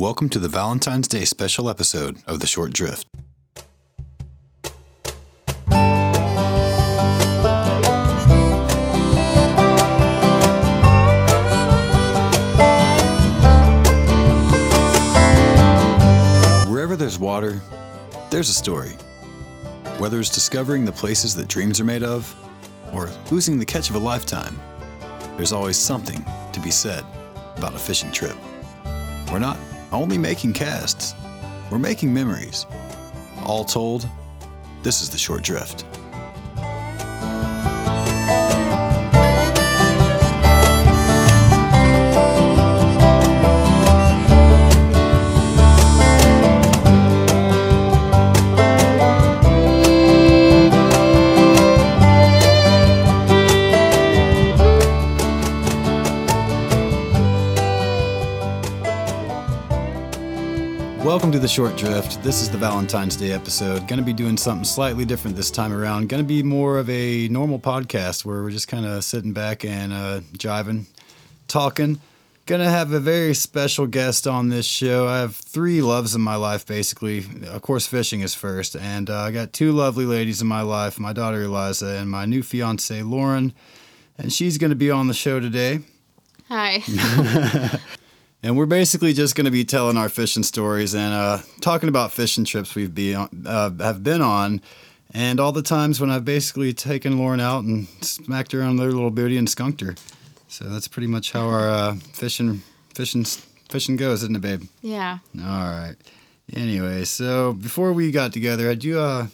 Welcome to the Valentine's Day special episode of The Short Drift. Wherever there's water, there's a story. Whether it's discovering the places that dreams are made of, or losing the catch of a lifetime, there's always something to be said about a fishing trip. We're not only making casts, we're making memories. All told, this is the short drift. The Short Drift. This is the Valentine's Day episode. Going to be doing something slightly different this time around. Going to be more of a normal podcast where we're just kind of sitting back and uh, jiving, talking. Going to have a very special guest on this show. I have three loves in my life, basically. Of course, fishing is first. And uh, I got two lovely ladies in my life my daughter Eliza and my new fiance Lauren. And she's going to be on the show today. Hi. And we're basically just going to be telling our fishing stories and uh, talking about fishing trips we've be on, uh, have been on, and all the times when I've basically taken Lauren out and smacked her on their little booty and skunked her. So that's pretty much how our uh, fishing fishing fishing goes, isn't it, babe? yeah. All right. Anyway, so before we got together, had you uh,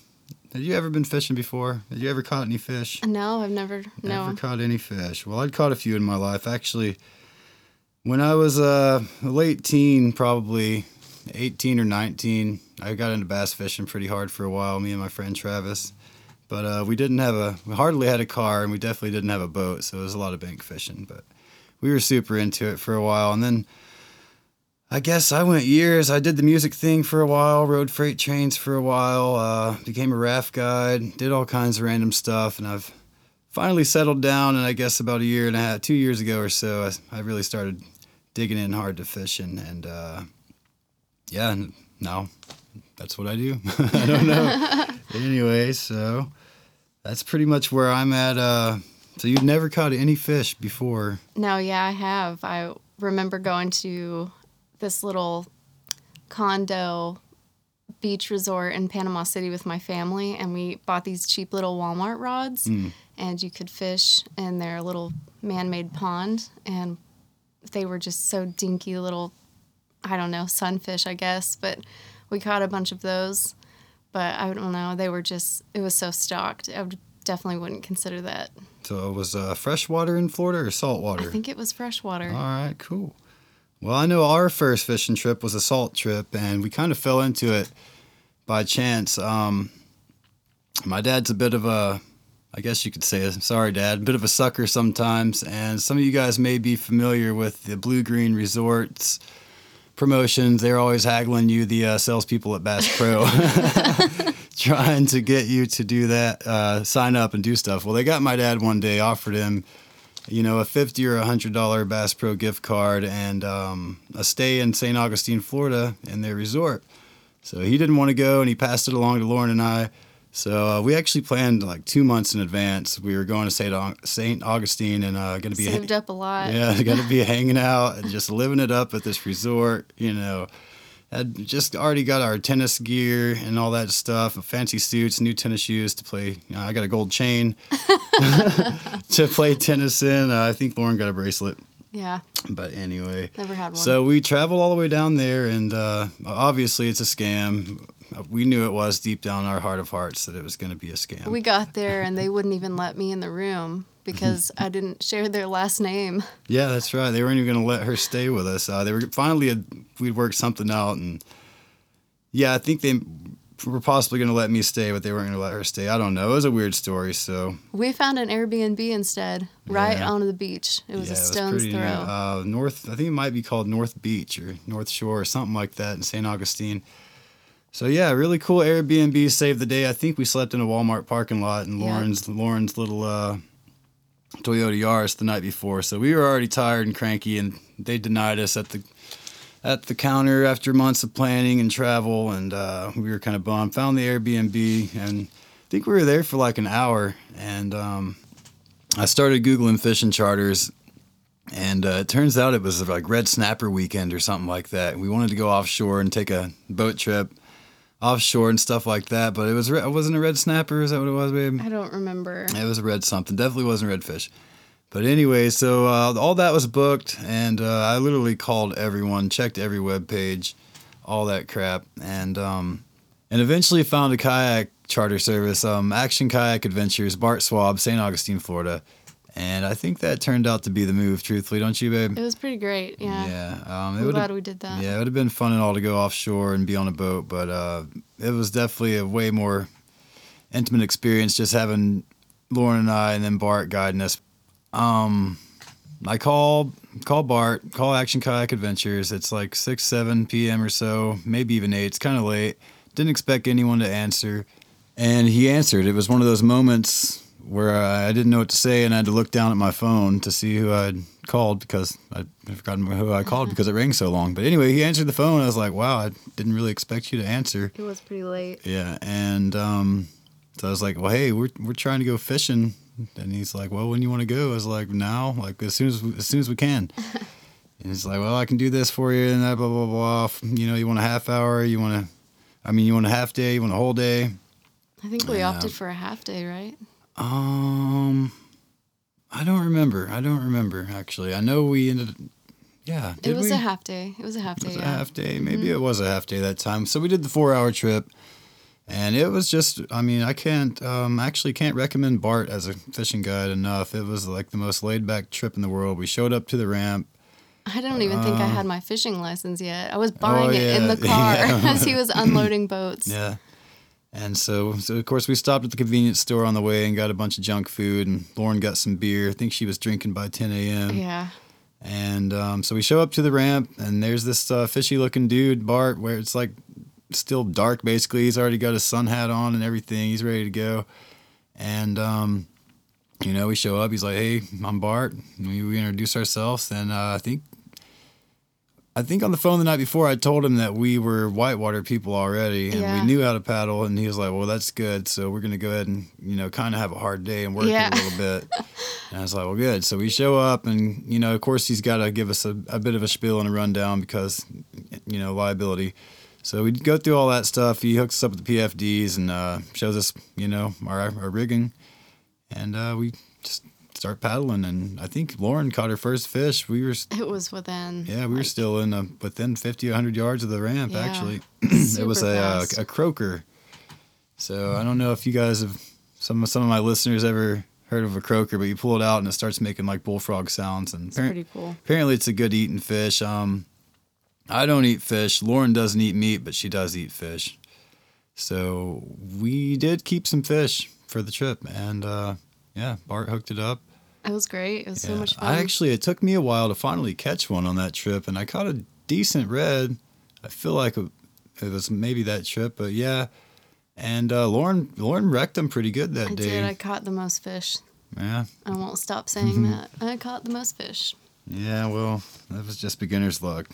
had you ever been fishing before? Had you ever caught any fish? No, I've never. Never No. caught any fish. Well, I'd caught a few in my life. Actually, when I was uh, a late teen, probably 18 or 19, I got into bass fishing pretty hard for a while, me and my friend Travis. But uh, we didn't have a, we hardly had a car, and we definitely didn't have a boat, so it was a lot of bank fishing. But we were super into it for a while. And then I guess I went years. I did the music thing for a while, rode freight trains for a while, uh, became a raft guide, did all kinds of random stuff, and I've finally settled down. And I guess about a year and a half, two years ago or so, I, I really started digging in hard to fishing. And uh, yeah, and now that's what I do. I don't know. anyway, so that's pretty much where I'm at. Uh, so you've never caught any fish before? No, yeah, I have. I remember going to this little condo beach resort in Panama City with my family, and we bought these cheap little Walmart rods, and you could fish in their little man made pond. And they were just so dinky little, I don't know, sunfish, I guess. But we caught a bunch of those. But I don't know, they were just, it was so stocked. I would, definitely wouldn't consider that. So it was uh, freshwater in Florida or saltwater? I think it was freshwater. All right, cool. Well, I know our first fishing trip was a salt trip, and we kind of fell into it by chance. Um, my dad's a bit of a, I guess you could say, I'm sorry, Dad, a bit of a sucker sometimes. And some of you guys may be familiar with the Bluegreen Resorts promotions. They're always haggling you, the uh, salespeople at Bass Pro, trying to get you to do that, uh, sign up and do stuff. Well, they got my dad one day, offered him you know, a fifty or a hundred dollar Bass Pro gift card and um, a stay in St. Augustine, Florida, in their resort. So he didn't want to go, and he passed it along to Lauren and I. So uh, we actually planned like two months in advance. We were going to St. St. Augustine and uh, going to be Saved up a lot. yeah, going to be hanging out and just living it up at this resort. You know, had just already got our tennis gear and all that stuff, fancy suits, new tennis shoes to play. You know, I got a gold chain to play tennis in. Uh, I think Lauren got a bracelet. Yeah, But anyway, never had one. so we traveled all the way down there, and uh, obviously it's a scam. We knew it was deep down in our heart of hearts that it was going to be a scam. we got there and they wouldn't even let me in the room because I didn't share their last name. Yeah, that's right. They weren't even going to let her stay with us. Uh, they were finally had, we'd worked something out, and yeah, I think they were possibly going to let me stay, but they weren't going to let her stay. I don't know. It was a weird story. So We found an Airbnb instead, right Yeah. on the beach. It was yeah, a stone's pretty throw. Uh, North, I think it might be called North Beach or North Shore or something like that in St. Augustine. So yeah, really cool Airbnb saved the day. I think we slept in a Walmart parking lot in Yeah. Lauren's Lauren's little uh, Toyota Yaris the night before. So we were already tired and cranky, and they denied us at the at the counter after months of planning and travel, and uh, we were kind of bummed. Found the Airbnb, and I think we were there for like an hour, and um, I started googling fishing charters, and uh, it turns out it was like Red Snapper weekend or something like that. We wanted to go offshore and take a boat trip offshore and stuff like that, but it was it wasn't a red snapper. Is that what it was, babe? I don't remember. It was a red something. Definitely wasn't redfish. But anyway, so uh, all that was booked, and uh, I literally called everyone, checked every web page, all that crap, and um, and eventually found a kayak charter service, um, Action Kayak Adventures, Bart Swab, St. Augustine, Florida, and I think that turned out to be the move. Truthfully, don't you, babe? It was pretty great. Yeah. Yeah. Um, it I'm glad we did that. yeah, it would have been fun and all to go offshore and be on a boat, but uh, it was definitely a way more intimate experience just having Lauren and I and then Bart guiding us. Um, I call call Bart, call Action Kayak Adventures. It's like six, seven p.m. or so, maybe even eight. It's kind of late. Didn't expect anyone to answer, and he answered. It was one of those moments where I didn't know what to say, and I had to look down at my phone to see who I'd called because I'd forgotten who I called because it rang so long. But anyway, he answered the phone. I was like, "Wow, I didn't really expect you to answer." It was pretty late. Yeah, and um, so I was like, "Well, hey, we're we're trying to go fishing," and he's like, "Well, when do you want to go?" I was like, "Now, like as soon as as soon as we can." and he's like, "Well, I can do this for you," and that blah blah blah. You know, you want a half hour? You want to? I mean, you want a half day? You want a whole day? I think we opted for a half day, right? Um, I don't remember. I don't remember actually. I know we ended. Yeah, it was we? a half day. It was a half It day. was a yeah. Mm-hmm. half day. Maybe it was a half day that time. So we did the four hour trip. And it was just, I mean, I can't, um, actually can't recommend Bart as a fishing guide enough. It was like the most laid back trip in the world. We showed up to the ramp. I don't even think I had my fishing license yet. I was buying it in Uh, Oh, yeah. the car Yeah. as he was unloading boats. Yeah. And so, so of course, we stopped at the convenience store on the way and got a bunch of junk food. And Lauren got some beer. I think she was drinking by 10 a.m. Yeah. And um, so we show up to the ramp, and there's this uh, fishy looking dude, Bart, where it's like still dark basically. He's already got his sun hat on and everything. He's ready to go. And, um, you know, we show up. He's like, hey, I'm Bart. We, we introduce ourselves. And uh, I think. I think on the phone the night before, I told him that we were whitewater people already and Yeah. we knew how to paddle. And he was like, Well, that's good. So we're going to go ahead and, you know, kind of have a hard day and work Yeah. a little bit. And I was like, well, good. So we show up, and you know, of course, he's got to give us a, a bit of a spiel and a rundown because, you know, liability. So we go through all that stuff. He hooks us up with the PFDs and uh, shows us, you know, our, our rigging, and uh, we just start paddling. And I think Lauren caught her first fish. We were, It was within. yeah, we were like, still in uh within 50, 100 yards of the ramp. Yeah. Actually, it was a, uh, a croaker. So I don't know if you guys have some some of my listeners ever heard of a croaker, but you pull it out and it starts making like bullfrog sounds. And It's appar- pretty cool. apparently, it's a good eating fish. Um, I don't eat fish. Lauren doesn't eat meat, but she does eat fish. So we did keep some fish for the trip, and uh, yeah, Bart hooked it up. It was great. It was so much fun. I actually, it took me a while to finally catch one on that trip, and I caught a decent red. I feel like it was maybe that trip, but yeah. And uh, Lauren, Lauren wrecked them pretty good that I day. did. I caught the most fish. yeah, I won't stop saying Mm-hmm. that. I caught the most fish. yeah. Well, that was just beginner's luck.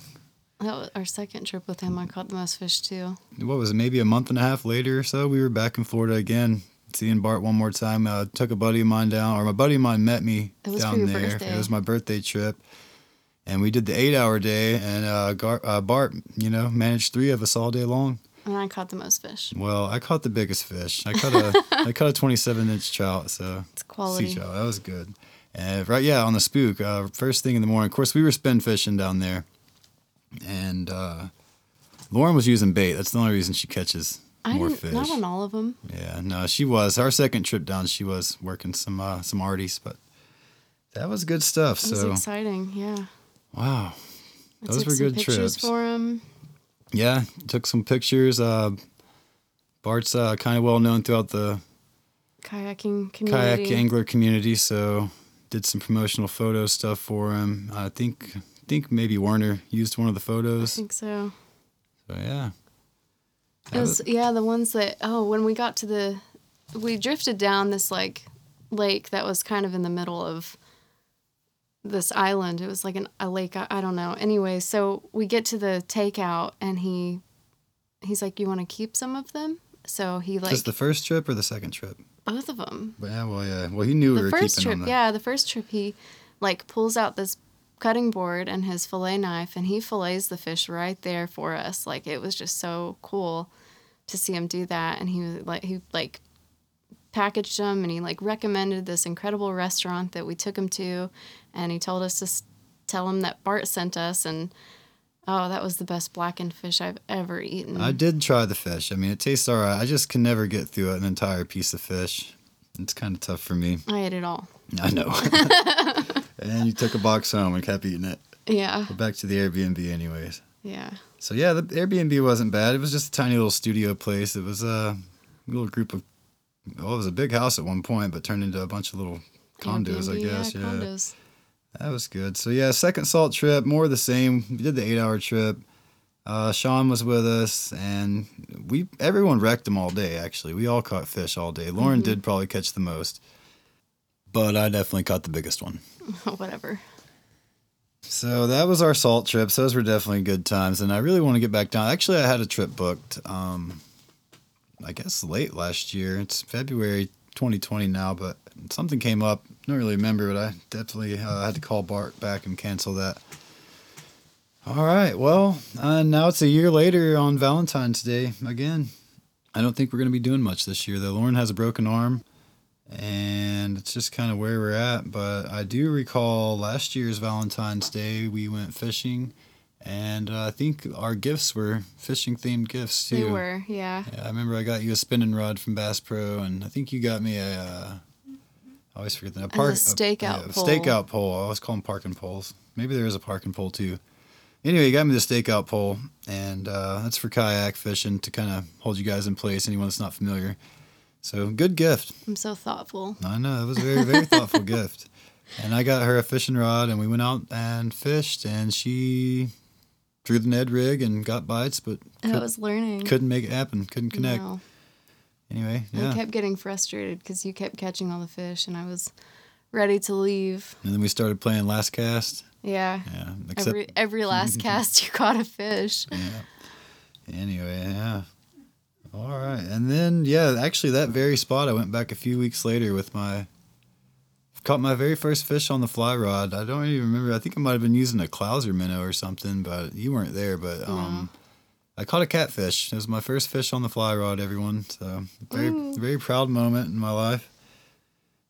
That was our second trip with him. I caught the most fish too. What was it? Maybe a month and a half later or so, we were back in Florida again, seeing Bart one more time. Uh, took a buddy of mine down, or my buddy of mine met me It was for down there. birthday. It was my birthday trip. And we did the eight-hour day, and uh, Gar- uh, Bart, you know, managed three of us all day long. And I caught the most fish. Well, I caught the biggest fish. I caught a I caught a 27 inch trout, so It's quality. sea trout. That was good. And right, yeah, on the spook. Uh, first thing in the morning. Of course, we were spin fishing down there, and uh, Lauren was using bait. That's the only reason she catches I more fish. Not on all of them. Yeah, no, she was. Our second trip down, she was working some uh, some arties, but that was good stuff. So exciting. Yeah. wow, I Those were good trips. for him. yeah, took some pictures. Uh, Bart's uh, kind of well known throughout the Kayaking kayak angler community, so did some promotional photo stuff for him. I think think maybe Warner used one of the photos. I think so. So yeah, It was yeah, the ones that oh, when we got to the we drifted down this like lake that was kind of in the middle of this island. It was like an, a lake. I, I don't know. Anyway, so we get to the takeout, and he he's like, "You want to keep some of them?" So he like Just the first trip or the second trip? both of them. Yeah, well, yeah. Well, he knew we The were first trip, yeah, the first trip he like pulls out this cutting board and his fillet knife, and he fillets the fish right there for us. Like it was just so cool to see him do that, and he was like he like packaged them and he like recommended this incredible restaurant that we took him to and he told us to tell him that Bart sent us and oh that was the best blackened fish I've ever eaten. I did try the fish. I mean, it tastes all right. I just can never get through an entire piece of fish. It's kind of tough for me. I ate it all. I know. and you took a box home and kept eating it. Yeah. But back to the Airbnb, anyways. Yeah. So yeah, the Airbnb wasn't bad. It was just a tiny little studio place. It was a little group of. Well, it was a big house at one point, but turned into a bunch of little condos, I guess. Yeah, Yeah, condos. that was good. So yeah, second salt trip, more of the same. We did the eight-hour trip. Uh, Sean was with us, and we everyone wrecked them all day. Actually, we all caught fish all day. Lauren Mm-hmm. did probably catch the most, but I definitely caught the biggest one. Whatever. So that was our salt trips. Those were definitely good times, and I really want to get back down. Actually, I had a trip booked. Um, I guess late last year. It's February 2020 now, but something came up. Don't really remember, but I definitely uh, had to call Bart back and cancel that. All right. Well, uh, now it's a year later on Valentine's Day again. I don't think we're going to be doing much this year, though. Lauren has a broken arm, and it's just kind of where we're at. But I do recall last year's Valentine's Day, we went fishing, and uh, I think our gifts were fishing themed gifts too. They were, yeah. Yeah, I remember I got you a spinning rod from Bass Pro, and I think you got me a. Uh, I always forget that. A park, stakeout yeah, a pole. stakeout pole. I always call them parking poles. Maybe there is a parking pole too. Anyway, you got me the stakeout pole, and uh, that's for kayak fishing to kind of hold you guys in place. Anyone that's not familiar. So good gift. I'm so thoughtful. I know it was a very very thoughtful gift. And I got her a fishing rod, and we went out and fished, and she drew the Ned rig and got bites, but I was learning. couldn't make it happen. Couldn't connect. No. Anyway, I kept getting frustrated because you kept catching all the fish, and I was ready to leave. And then we started playing Last Cast. Yeah. Yeah. Except, Every every last cast, you caught a fish. yeah. Anyway, yeah. All right. And then, yeah, actually, that very spot, I went back a few weeks later with my. Caught my very first fish on the fly rod. I don't even remember. I think I might have been using a Clouser minnow or something, but you weren't there. But um, I caught a catfish. It was my first fish on the fly rod, everyone. So very, Ooh. very proud moment in my life.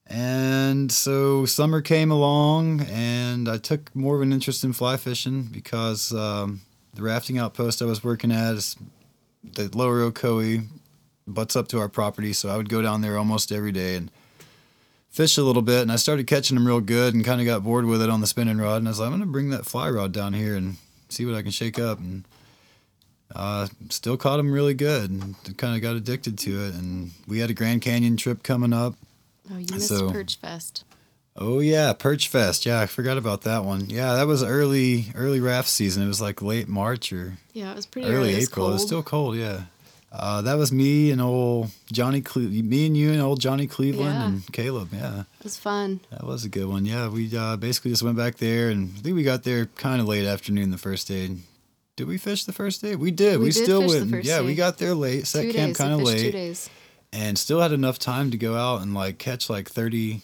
And so summer came along, and I took more of an interest in fly fishing because um, the rafting outpost I was working at is the lower Ocoee butts up to our property, so I would go down there almost every day and fish a little bit. And I started catching them real good, and kind of got bored with it on the spinning rod. And I was like, I'm gonna bring that fly rod down here and see what I can shake up. And uh, still caught them really good, and kind of got addicted to it. And we had a Grand Canyon trip coming up. Oh, you missed So- Perch Fest. Oh yeah, Perch Fest. Yeah, I forgot about that one. Yeah, that was early early raft season. It was like late March or Yeah, it was pretty early early. It was April. It was still cold. Yeah. Uh, that was me and old Johnny, Cle- me and you and old Johnny Cleveland Yeah. and Caleb. Yeah, It was fun. that was a good one. Yeah, we uh, basically just went back there, and I think we got there kind of late afternoon the first day. Did we fish the first day? We did. We, We did still fish the went. yeah, we got there late. Set two camp kind of late Two days. And still had enough time to go out and like catch like 30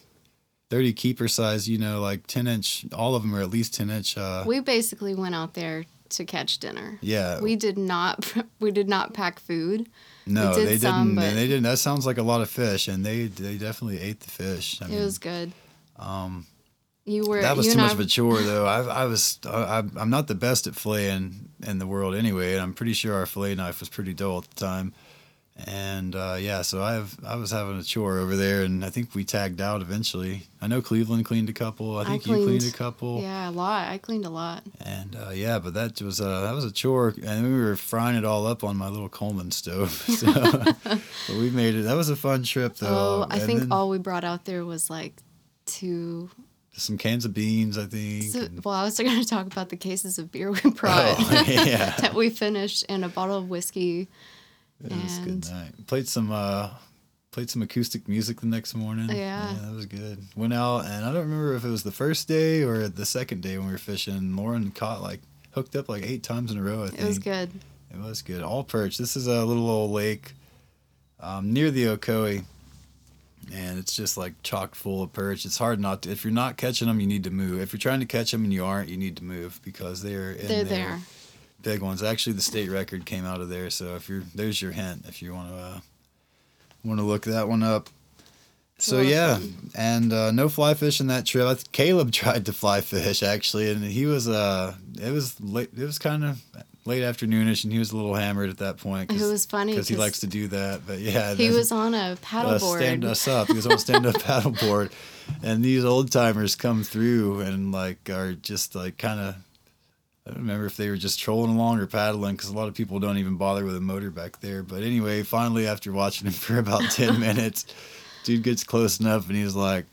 30 keeper size you know like 10 inch all of them are at least 10 inch uh We basically went out there to catch dinner. yeah We did not. We did not pack food. no did they some, didn't they didn't that sounds like a lot of fish and they they definitely ate the fish I It mean, was good. um You were. that was too much I, of a chore though i i was I, I'm- i'm not the best at filleting in the world anyway and i'm pretty sure our fillet knife was pretty dull at the time and uh, yeah, so I've I was having a chore over there, and I think we tagged out eventually. I know Cleveland cleaned a couple. I I think you cleaned a couple. Yeah, a lot. I cleaned a lot. And uh, yeah, but that was uh, that was a chore, and we were frying it all up on my little Coleman stove. So, but we made it. That was a fun trip, though. oh, I And think then all we brought out there was like two. some cans of beans. I think. So, well, I was going to talk about the cases of beer we brought Oh, yeah. that we finished and a bottle of whiskey. It was a good night. Played some uh, played some acoustic music the next morning. Yeah. that was good. Went out and I don't remember if it was the first day or the second day when we were fishing. Lauren caught like hooked up like eight times in a row. I think It was good. It was good. All perch. This is a little old lake um, near the Ocoee, and it's just like chock full of perch. It's hard not to. If you're not catching them, you need to move. If you're trying to catch them and you aren't, you need to move because they're in They're there. there. Big ones. Actually, the state record came out of there. So if you're there's your hint. If you want to uh, want to look that one up. So yeah, and uh, no fly fishing in that trip. Th- Caleb tried to fly fish actually, and he was uh, it was late. It was kind of late afternoonish, and he was a little hammered at that point. It was funny because he likes to do that. But yeah, He was on a uh, paddleboard. stand us up. He was on a stand up paddleboard, and these old timers come through and like are just like kind of. I don't remember if they were just trolling along or paddling because a lot of people don't even bother with a motor back there. But anyway, finally, after watching him for about 10 minutes, dude gets close enough and he's like,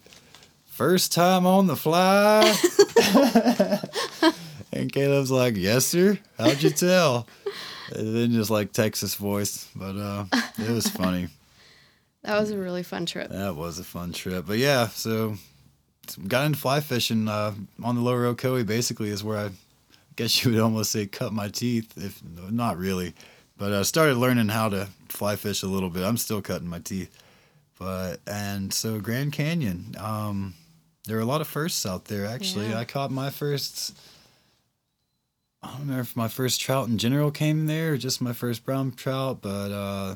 First time on the fly? and Caleb's like, Yes, sir. How'd you tell? And then just like Texas voice. But uh, it was funny. That was a really fun trip. That was a fun trip. But yeah, so got into fly fishing uh, on the lower Ocoee. Basically, is where I guess you would almost say cut my teeth. If not really, but I started learning how to fly fish a little bit. I'm still cutting my teeth. But and so Grand Canyon, um, there were a lot of firsts out there. Actually, Yeah. I caught my first. I don't remember if my first trout in general came there or just my first brown trout, but uh,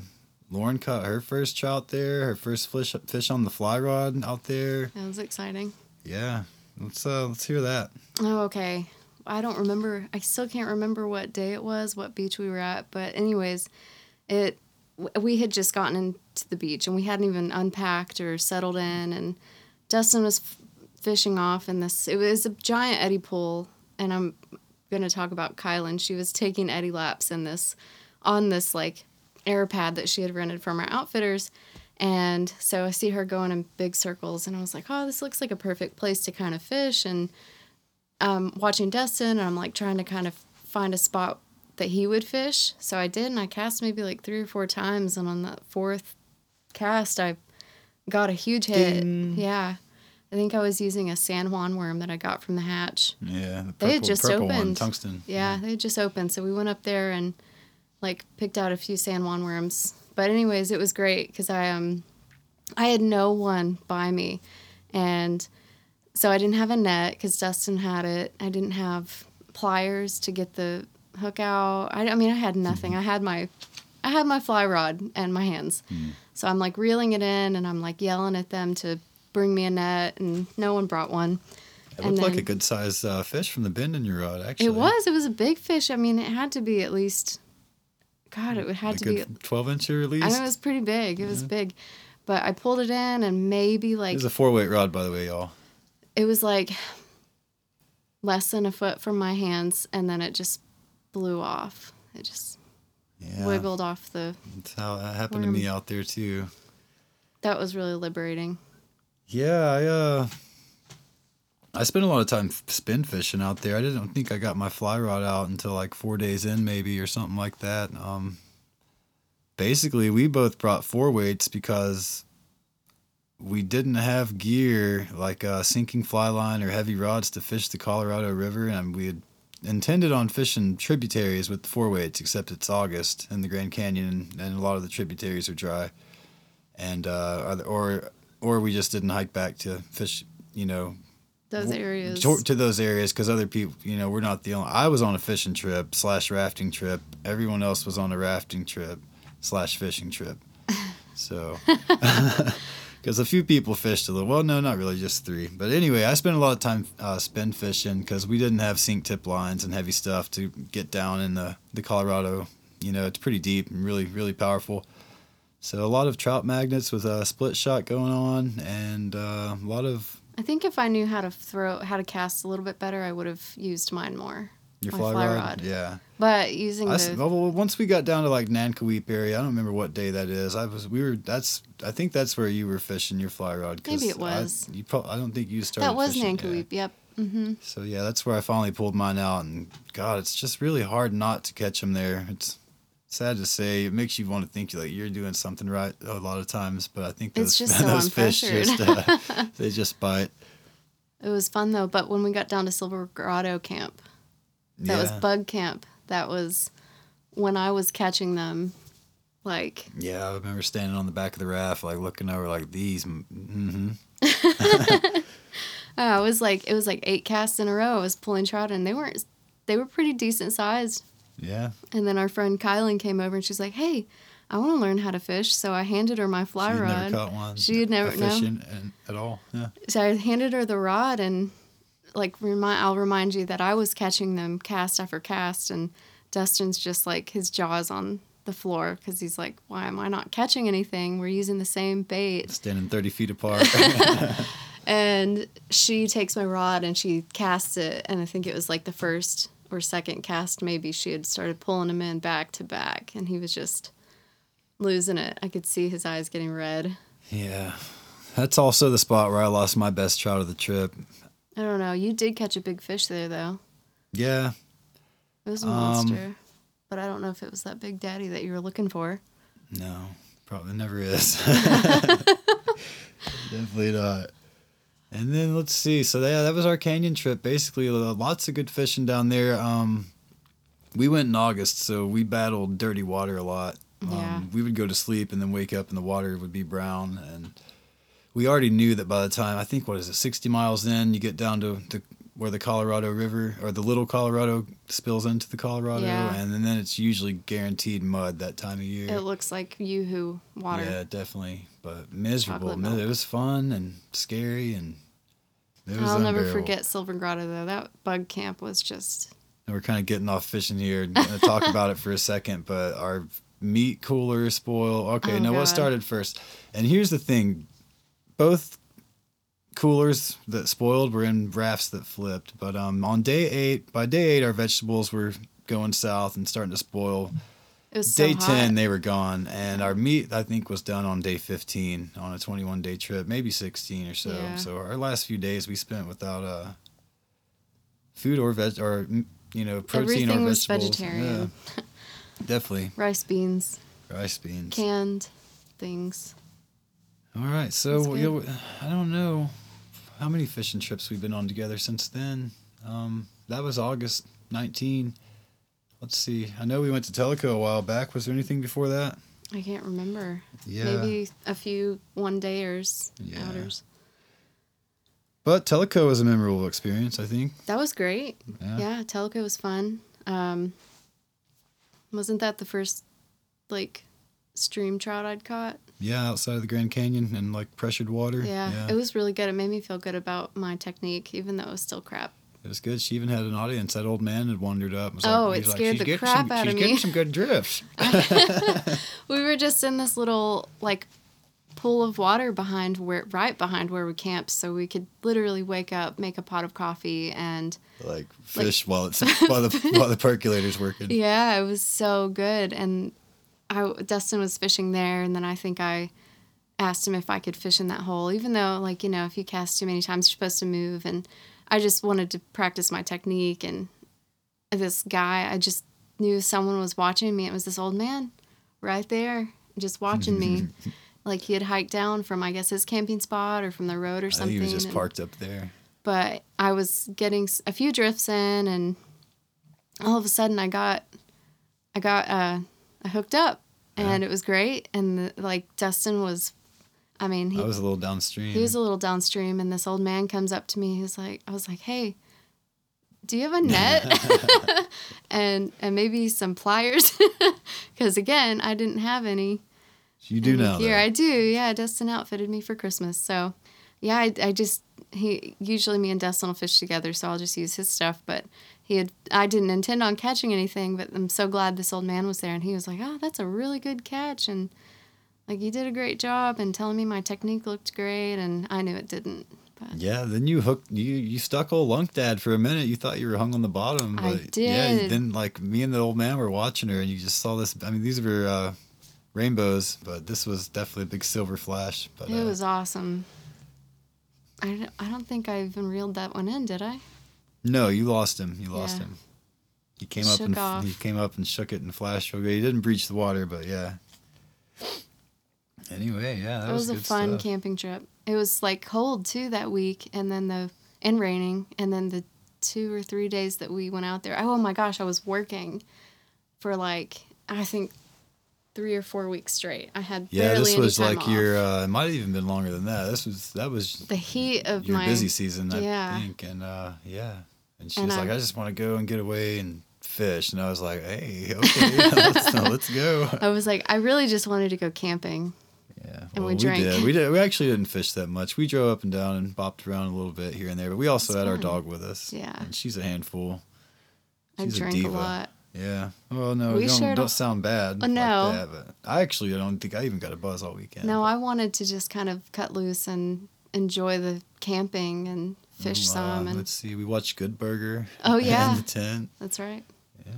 Lauren caught her first trout there, her first fish fish on the fly rod out there. That was exciting. Yeah, let's uh, let's hear that. Oh, okay. I don't remember. I still can't remember what day it was, what beach we were at. But anyways, it we had just gotten into the beach and we hadn't even unpacked or settled in. And Dustin was f- fishing off in this. It was a giant eddy pool, and I'm gonna talk about Kylan. She was taking eddy laps in this on this like air pad that she had rented from our outfitters. And so I see her going in big circles, and I was like, oh, this looks like a perfect place to kind of fish. And um, watching Dustin, and I'm like trying to kind of find a spot that he would fish. So I did, and I cast maybe like three or four times, and on the fourth cast, I got a huge hit. Ding. Yeah, I think I was using a San Juan worm that I got from the hatch. Yeah, the They had just purple one, opened. tungsten. Yeah, they had just opened, so we went up there and like picked out a few San Juan worms. But anyways, it was great because I um I had no one by me, and so I didn't have a net because Dustin had it. I didn't have pliers to get the hook out. I, I mean, I had nothing. I had my I had my fly rod and my hands. So I'm like reeling it in, and I'm like yelling at them to bring me a net, and no one brought one. It looked like a good sized uh, fish from the bend in your rod. Actually, It was. It was a big fish. I mean, it had to be at least. God, it would had a to be. good twelve incher at least. I know it was pretty big. It was big, but I pulled it in and maybe like. it was a four weight rod, by the way, y'all. It was like less than a foot from my hands, and then it just blew off. It just Yeah, wiggled off the. that's how that happened to me out there too. That was really liberating. Yeah, I uh I spent a lot of time spin fishing out there. I didn't think I got my fly rod out until like 4 days in maybe or something like that. Um basically we both brought four weights because we didn't have gear like uh, sinking fly line or heavy rods to fish the Colorado River, and we had intended on fishing tributaries with the four weights, except it's August in the Grand Canyon, and a lot of the tributaries are dry, and uh, or or or we just didn't hike back to fish, you know, Those areas. to, to those areas because other people, you know, we're not the only. I was on a fishing trip slash rafting trip. Everyone else was on a rafting trip slash fishing trip. So, because a few people fished a little. Well, no, not really, just three. But anyway, I spent a lot of time uh, spin fishing because we didn't have sink tip lines and heavy stuff to get down in the the Colorado. You know, it's pretty deep and really really powerful. So a lot of trout magnets with a split shot going on, and uh, a lot of I think if I knew how to throw, how to cast a little bit better, I would have used mine more. Your fly, fly rod. rod. Yeah. But using I the well, once we got down to like Nankoweap area, I don't remember what day that is. I was we were that's I think that's where you were fishing your fly rod. 'cause Maybe it was. I- was. you probably I don't think you started. that was fishing, yeah. Nankoweap. Yep. Mm-hmm. So yeah, that's where I finally pulled mine out, and God, it's just really hard not to catch them there. It's sad to say, it makes you want to think like you're doing something right a lot of times. But I think It's those just so those fish just uh, they just bite. It was fun though, but when we got down to Silver Grotto Camp, that was bug camp. That was when I was catching them. Like Yeah, I remember standing on the back of the raft, like looking over, like these. Mm-hmm. oh, it was like it was like eight casts in a row. I was pulling trout, and they weren't. They were pretty decent sized. Yeah, And then our friend Kylan came over, and she's like, "Hey, I want to learn how to fish." So I handed her my fly rod. she'd rod. never caught one. She had never- no. fish in, in, at all. Yeah, so I handed her the rod and like remind I'll remind you that I was catching them cast after cast and Dustin's just like his jaws on the floor because he's like, why am I not catching anything? We're using the same bait. standing thirty feet apart. And she takes my rod and she casts it and I think it was like the first or second cast maybe she had started pulling him in back to back and he was just losing it. I could see his eyes getting red. yeah, that's also the spot where I lost my best trout of the trip. I don't know. You did catch a big fish there though. Yeah, It was a Um, monster. But I don't know if it was that big daddy that you were looking for. no, probably never is. Definitely not. And then let's see. So yeah, that was our canyon trip. Basically, uh, lots of good fishing down there. Um, we went in August, so we battled dirty water a lot. Um, Yeah. We would go to sleep and then wake up, and the water would be brown. And we already knew that by the time I think what is it, sixty miles in, you get down to the where the Colorado River or the Little Colorado spills into the Colorado, Yeah. and then it's usually guaranteed mud that time of year. It looks like Yoo-hoo water. Yeah, definitely, but miserable. Chocolate No, milk. It was fun and scary, and it was I'll never forget Silver Grotto though. That bug camp was just And we're kind of getting off fishing here. I'm talk about it for a second, but our meat cooler spoil. Okay, Oh, now what started first? And here's the thing: both coolers that spoiled were in rafts that flipped. But um, on day eight, by day eight, our vegetables were going south and starting to spoil. it was so day hot. 10 they were gone and our meat i think was done on day 15 on a 21 day trip maybe 16 or so Yeah. so our last few days we spent without uh food or veg or mm, you know protein Everything or was vegetarian. Yeah, definitely Rice beans, rice beans canned things. All right so you know, i don't know how many fishing trips we've been on together since then um that was august 19 let's see i know we went to Tellico a while back was there anything before that I can't remember. yeah Maybe a few one dayers, Yeah. outers. But Tellico was a memorable experience, I think. That was great. Yeah. Yeah, Tellico was fun. Um, wasn't that the first like stream trout I'd caught? Yeah, outside of the Grand Canyon and like pressured water. Yeah, it was really good. It made me feel good about my technique, even though it was still crap. It was good. She even had an audience. That old man had wandered up. and Was Oh, like, it scared "She's the crap some, out she's of getting some good drifts. We were just in this little like pool of water behind where right behind where we camped, so we could literally wake up, make a pot of coffee, and like fish while it's while the while the percolator's working. yeah, it was so good. And I Dustin was fishing there, and then I think I asked him if I could fish in that hole, even though like you know if you cast too many times you're supposed to move, and I just wanted to practice my technique. And this guy, I just knew someone was watching me. It was this old man right there, just watching me. Like he had hiked down from, I guess, his camping spot or from the road or something. he was just and- parked up there. but I was getting a few drifts in, and all of a sudden I got, I got, uh, I hooked up, and it was great. And the, like Dustin was, I mean, he I was a little downstream. he was a little downstream, and this old man comes up to me. He was like, I was like, hey. Do you have a net and and maybe some pliers? Because again, I didn't have any. you do now. gear. I do. Yeah, Dustin outfitted me for Christmas. So, yeah, I, I just he usually me and Dustin will fish together, so I'll just use his stuff. But he had I didn't intend on catching anything, but I'm so glad this old man was there, and he was like, "Oh, that's a really good catch," and like you did a great job, and telling me my technique looked great, and I knew it didn't. But Yeah, then you hooked you you stuck old Lunk Dad for a minute. You thought you were hung on the bottom, but I yeah, did. then like me and the old man were watching her, and you just saw this. I mean, these were uh, rainbows, but this was definitely a big silver flash. But it uh, was awesome. I don't, I don't think I even reeled that one in, did I? No, you lost him. You lost Yeah. him. he came up and off. he came up and shook it and flashed good. He didn't breach the water, but yeah. Anyway, yeah, that it was, was, a fun stuff. camping trip. It was like cold too that week, and then the and raining, and then the two or three days that we went out there. Oh my gosh, I was working for like I think three or four weeks straight. I had Yeah, this was like off. your. Uh, it might have even been longer than that. This was that was the heat of your my busy season, I yeah. think, and uh, yeah. And she And was I- like, "I just want to go and get away and fish," and I was like, "Hey, okay, let's, let's go." I was like, I really just wanted to go camping. Yeah, And we well, drank. did. We did. We actually didn't fish that much. We drove up and down and bopped around a little bit here and there, but we also had our dog with us. Yeah. and she's a handful. I She's a drank a, diva. lot. Yeah. Well, no, We don't, don't sound bad. Like no. that, but I actually don't think I even got a buzz all weekend. No, but- I wanted to just kind of cut loose and enjoy the camping and fish Uh, some. And let's see. We watched Good Burger. Oh, yeah. In the tent. that's right. Yeah.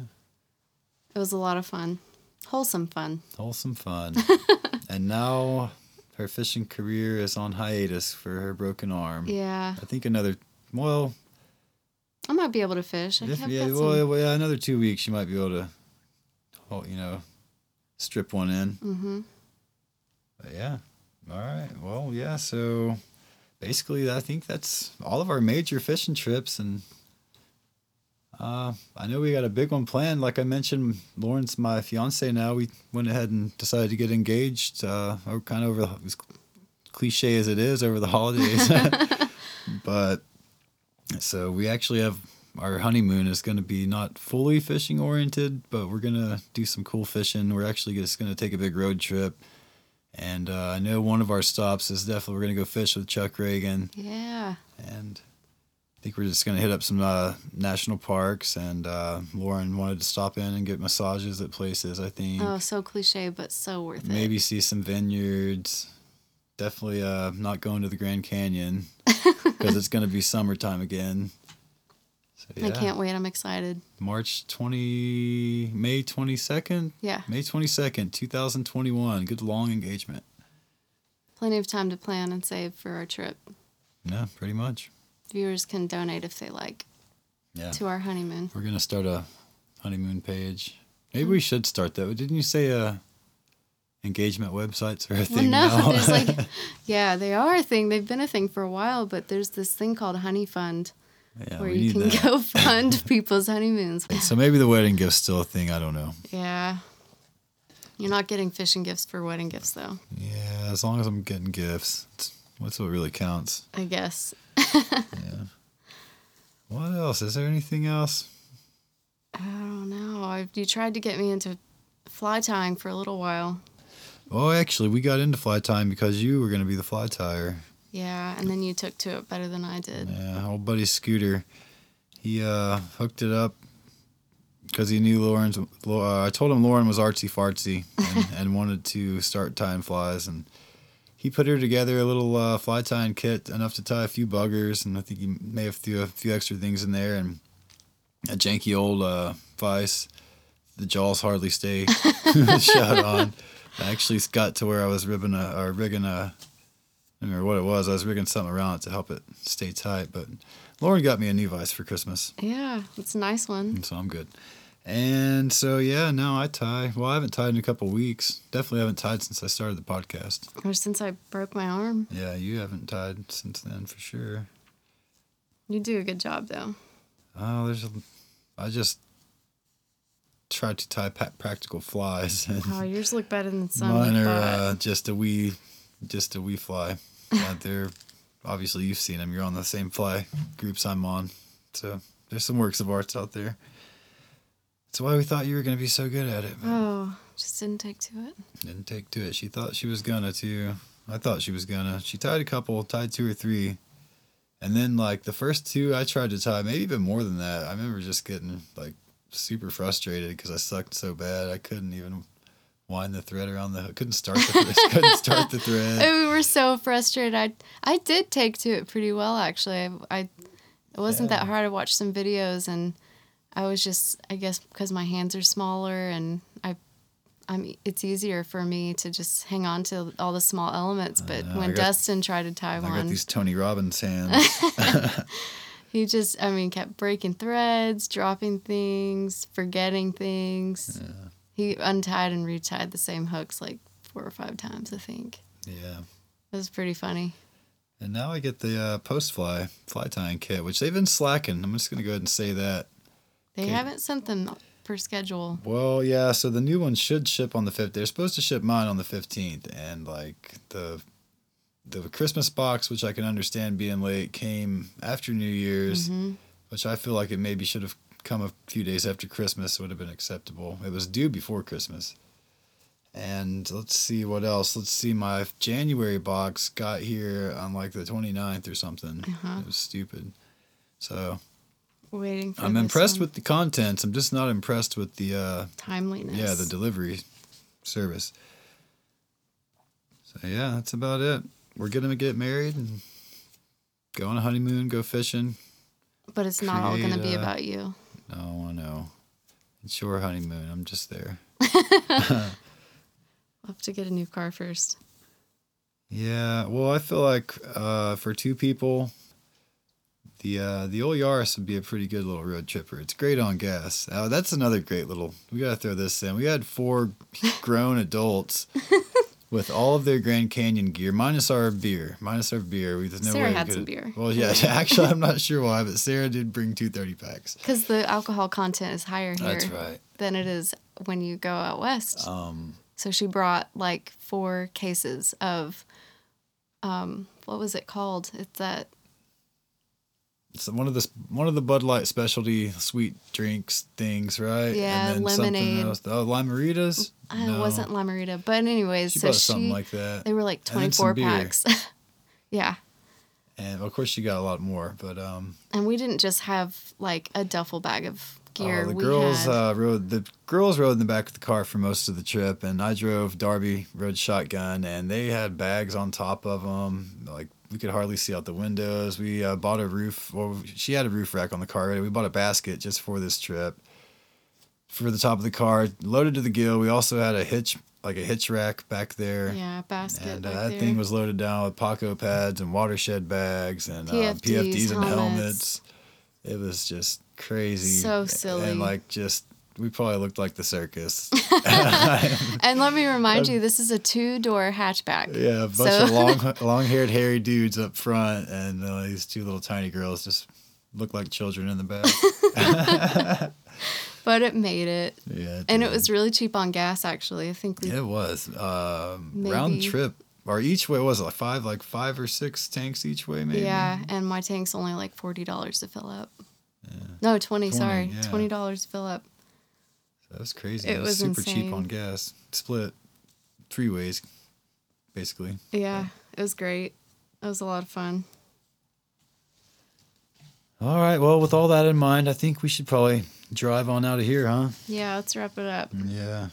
It was a lot of fun, wholesome fun. Wholesome fun. and now her fishing career is on hiatus for her broken arm. Yeah, I think another. Well, I might be able to fish. I if, have yeah, well, yeah, another two weeks you might be able to, oh, you know, strip one in. hmm But yeah. All right. Well, yeah. So basically, I think that's all of our major fishing trips, and uh, I know we got a big one planned. Like I mentioned, Lauren's my fiance now. We went ahead and decided to get engaged. Uh, kind of over the, as cliche as it is over the holidays, but so we actually have. Our honeymoon is going to be not fully fishing oriented, but we're going to do some cool fishing. We're actually just going to take a big road trip and uh, I know one of our stops is definitely we're gonna go fish with Chuck Reagan, Yeah, and I think we're just gonna hit up some uh, national parks. And uh, Lauren wanted to stop in and get massages at places. I think oh, so cliche, but so worth maybe it. Maybe see some vineyards. Definitely uh, not going to the Grand Canyon because it's gonna be summertime again. So, I can't wait. I'm excited. March twenty, May twenty second, Yeah, May twenty second, two thousand twenty one. Good long engagement. plenty of time to plan and save for our trip. Yeah, pretty much. Viewers can donate if they like Yeah. to our honeymoon. We're gonna start a honeymoon page. Maybe we should start that. Didn't you say uh, engagement websites are a Well, thing no, now? there's like, yeah, they are a thing. They've been a thing for a while, but there's this thing called Honeyfund yeah, where you can that. go fund people's honeymoons. So maybe the wedding gift's still a thing. I don't know. Yeah. You're not getting fishing gifts for wedding gifts, though, Yeah, as long as I'm getting gifts, it's, what's what really counts. I guess. Yeah. What else? Is there anything else? I don't know. You tried to get me into fly tying for a little while. Oh, actually, we got into fly time because you were gonna be the fly tire. Yeah, and then you took to it better than I did. Yeah, old buddy Scooter, he uh, hooked it up because he knew Lauren's. Uh, I told him Lauren was artsy fartsy and, and wanted to start tying flies, and he put her together a little uh, fly tying kit, enough to tie a few buggers, and I think he may have threw a few extra things in there, and a janky old uh, vise. The jaws hardly stay shut on. I actually got to where I was ribbing a or rigging a I don't remember what it was. I was rigging something around it to help it stay tight. But Lauren got me a new vise for Christmas, Yeah, it's a nice one. and so I'm good. And so yeah, now I tie. Well, I haven't tied in a couple weeks. Definitely haven't tied since I started the podcast. Or since I broke my arm. Yeah, you haven't tied since then for sure. You do a good job, though. Oh, there's a. I just tried to tie practical flies, and Oh, yours look better than some. mine are uh, just a wee, just a wee fly. Uh, they're obviously you've seen them. You're on the same fly groups I'm on, so there's some works of arts out there. That's why we thought you were gonna be so good at it. Oh, just didn't take to it. Didn't take to it. She thought she was gonna too. I thought she was gonna. She tied a couple, tied two or three, and then like the first two I tried to tie, maybe even more than that. I remember just getting like super frustrated because I sucked so bad I couldn't even wind the thread around the hook. Couldn't start the thread. couldn't start the thread. We were so frustrated. I I did take to it pretty well actually. I, I it wasn't Yeah. that hard. I watched some videos and I was just I guess because my hands are smaller and I I'm it's easier for me to just hang on to all the small elements. But when got- Dustin tried to tie I got one, these Tony Robbins hands. He just, I mean, kept breaking threads, dropping things, forgetting things. Yeah. He untied and retied the same hooks like four or five times, I think. Yeah. It was pretty funny. And now I get the uh, Postfly fly tying kit, which they've been slacking. I'm just gonna go ahead and say that. They Okay. haven't sent them per schedule. Well, yeah. So the new one should ship on the fifth. They're supposed to ship mine on the fifteenth, and like the the Christmas box, which I can understand being late, came after New Year's, Mhm. which I feel like it maybe should have come a few days after Christmas would have been acceptable. It was due before Christmas. And let's see what else. Let's see. My January box got here on like the 29th or something. Uh-huh. It was stupid. So Waiting for I'm impressed one. with the contents. I'm just not impressed with the uh, timeliness. yeah, the delivery service. So yeah, that's about it. We're gonna get married and go on a honeymoon, go fishing. but it's not all going to be about you. No, I know. It's your honeymoon. I'm just there. I'll have to get a new car first. Yeah. Well, I feel like uh, for two people, the uh, the old Yaris would be a pretty good little road tripper. It's great on gas. Uh, that's another great little. We gotta throw this in. We had four grown adults with all of their Grand Canyon gear, minus our beer, minus our beer. We there's no Sarah way had some beer. Well, yeah. Actually, I'm not sure why, but Sarah did bring two 30 packs. Because the alcohol content is higher here That's right. than it is when you go out west. Um, So she brought like four cases of, um, what was it called? It's that it's one of the one of the Bud Light specialty sweet drinks things, right? Yeah, something lemonade. else. Oh, limeritas. uh, it wasn't Lamarita, but anyways, She so she something like that. they were like And then twenty four packs. yeah, And of course, she got a lot more. But um, and we didn't just have like a duffel bag of gear. oh, the we girls had uh, rode the girls rode in the back of the car for most of the trip, and I drove. Darby rode shotgun, and they had bags on top of them. Like we could hardly see out the windows. We uh, bought a roof. Well, she had a roof rack on the car. already. We bought a basket just for this trip. For the top of the car, loaded to the gill. We also had a hitch, like a hitch rack back there. yeah basket. And uh, that there. thing was loaded down with Paco pads and watershed bags and uh, PFDs, PFDs and helmets. helmets. It was just crazy. So silly. And like just, we probably looked like the circus. And let me remind you, this is a two door hatchback. yeah, a bunch So- of long, long-haired, hairy dudes up front, and uh, these two little tiny girls just look like children in the back. But it made it. yeah, And it was really cheap on gas, actually. I think we It was um, round trip, or each way was it like five, like five or six tanks each way, maybe. Yeah, and my tank's only like forty dollars to fill up. No, twenty. 20, sorry, yeah. twenty dollars to fill up. That was crazy. It It, was, was super cheap on gas. Split three ways, basically. Yeah, it was great. It was a lot of fun. All right. Well, with all that in mind, I think we should probably drive on out of here, huh? Yeah, let's wrap it up. Mm, yeah.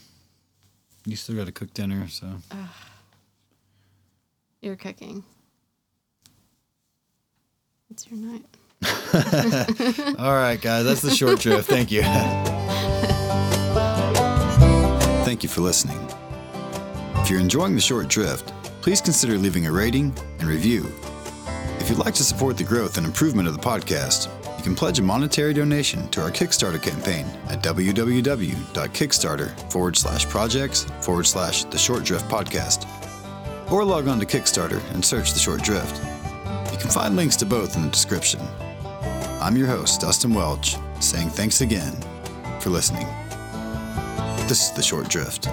You still got to cook dinner, so. You're cooking. It's your night. all right, guys. That's the short drift. Thank you. Thank you for listening. If you're enjoying the short drift, please consider leaving a rating and review. If you'd like to support the growth and improvement of the podcast, you can pledge a monetary donation to our Kickstarter campaign at www.kickstarter forward slash projects forward slash the short drift podcast. Or log on to Kickstarter and search the short drift. You can find links to both in the description. I'm your host, Dustin Welch, saying thanks again for listening. This is The Short Drift.